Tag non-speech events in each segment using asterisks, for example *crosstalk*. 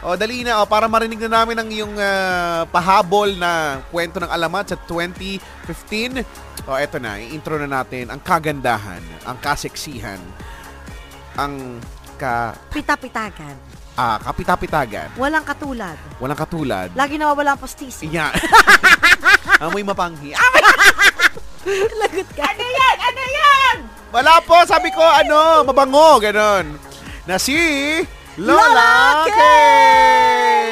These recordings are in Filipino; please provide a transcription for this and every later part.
O, dali na. O, para marinig na namin ang iyong ah, pahabol na kwento ng alamat sa 2015. O, eto na. I-intro na natin ang kagandahan, ang kaseksihan, ang ka, Pita-pitagan. ah, kapitapitagan. Walang katulad. Walang katulad. Lagi nawawala ang postiso. Iya. *laughs* Amoy mapanghi. *laughs* Lagot ka. Ano yan? Ano yan? Wala po. Sabi ko, ano, mabango. Ganon. Na si Lola Kay!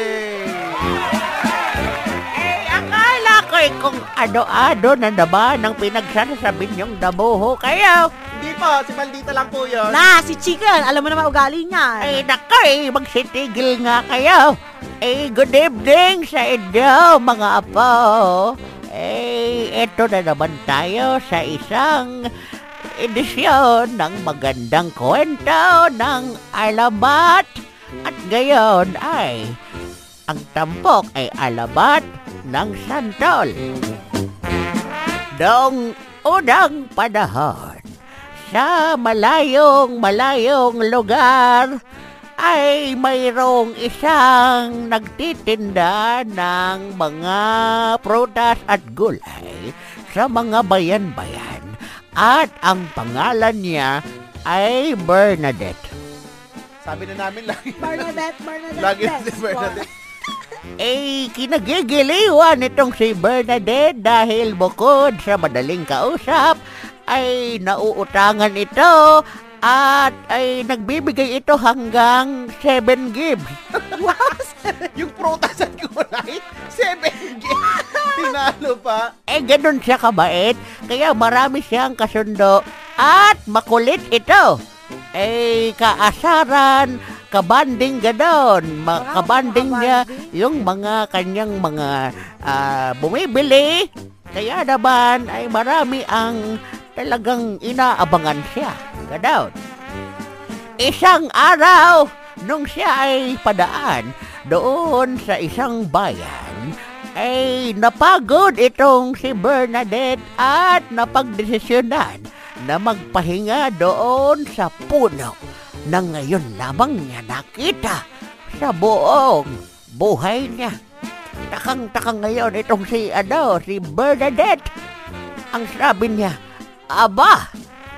Eh, akala ko'y kung ano-ano na naman ang pinagsasabi niyong dabuho kayo. Hindi po. Si Maldita lang po yun. Na, si Chicken. Alam mo naman ugali niya. Ay, nakoy, magsitigil nga kayo. Eh, good evening sa inyo, mga apo. Eh, eto na naman tayo sa isang edisyon ng magandang kwento ng alamat. At gayon ay, ang tampok ay alamat ng santol. Noong unang panahon, sa malayong malayong lugar ay mayroong isang nagtitinda ng mga prutas at gulay sa mga bayan-bayan at ang pangalan niya ay Bernadette. Sabi na namin lagi. Bernadette, Bernadette. Lagi na si. Bernadette. *laughs* Eh, kinagigiliwan itong si Bernadette dahil bukod sa madaling kausap, ay nauutangan ito at ay nagbibigay ito hanggang 7 gibbs. *laughs* Yung prutas at gulay, 7 games. Tinalo pa. Eh, ganun siya kabait, kaya marami siyang kasundo at makulit ito. Eh, kaasaran, kabanding ganon. Ma- Wow, kabanding niya kabanding. yung mga kanyang mga ah, bumibili. Kaya naman ay marami ang talagang inaabangan siya. Ganon. Isang araw, nung siya ay padaan doon sa isang bayan, ay napagod itong si Bernadette at napagdesisyonan na magpahinga doon sa puno na ngayon lamang niya nakita sa buong buhay niya. Takang-takang ngayon itong si, ano, si Bernadette. Ang sabi niya, Aba,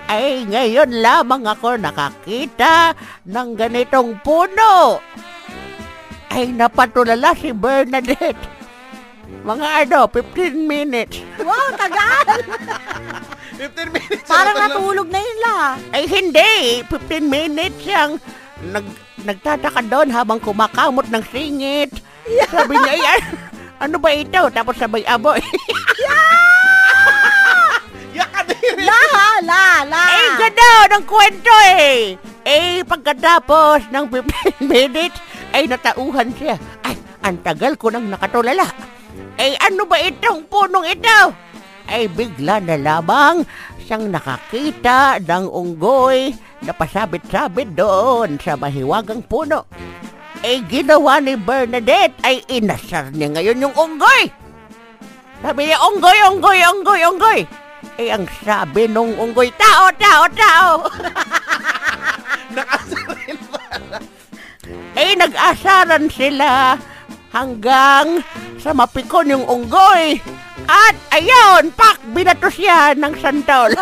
ay ngayon lamang ako nakakita ng ganitong puno. Ay napatulala si Bernadette. Mga ano, 15 minutes. Wow, tagal. *laughs* 15 minutes. Parang Ano natulog na yun la. Ay hindi, 15 minutes siyang nag, nagtataka doon habang kumakamot ng singit. Sabi niya, yan, ano ba ito? Tapos sabay aboy. Yakadiri. *laughs* La, la, la. eh, ganda ng kwento eh. Eh, pagkatapos ng 15 *laughs* minutes, ay natauhan siya. Ay, ang tagal ko nang nakatulala. Eh, ano ba itong punong ito? Ay, bigla na lamang siyang nakakita ng unggoy na pasabit-sabit doon sa mahiwagang puno. Eh, ginawa ni Bernadette ay inasar niya ngayon yung unggoy. Sabi niya, unggoy, unggoy, unggoy, unggoy. Eh, ang sabi nung unggoy, tao, tao, tao. *laughs* Nakasaril pa. eh, nag-asaran sila hanggang sa mapikon yung unggoy. At ayun, pak, binato siya ng santol. *laughs*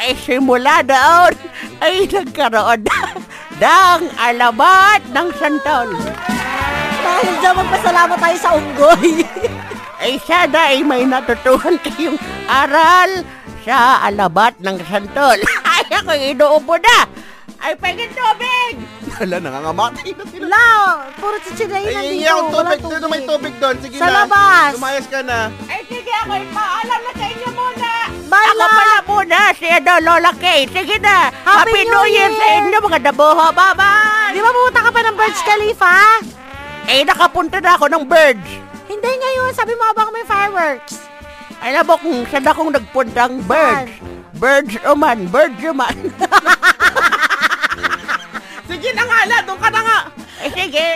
ay simula doon, ay nagkaroon *laughs* ng alamat ng santol. Dahil dyan magpasalamat tayo sa unggoy. *laughs* Ay sana ay may natutuhan kayong aral sa alabat ng santol. Ay, ako inuubo na. Ay, pagin tubig! Wala, nangangamatay na sila. la, puro chichirayin Ay, nandito. yung Walang tubig. Doon may tubig doon. Sige Sa na. labas. Lumayas ka na. Ay, sige ako, ipaalam na sa inyo muna. Bye, Ako la. pala muna, si ano, Lola Kay. Sige na. Happy New New Year Year. sa inyo, mga dabuho. Bye-bye! Di ba pumunta ka pa ng Burj Khalifa? Eh, nakapunta na ako ng birds. Hindi ngayon. Sabi mo abang may fireworks. Alam mo kung saan akong nagpuntang birds. Birds uman, birds uman. *laughs* Na nga, la. Doon ka na nga. eh, sige.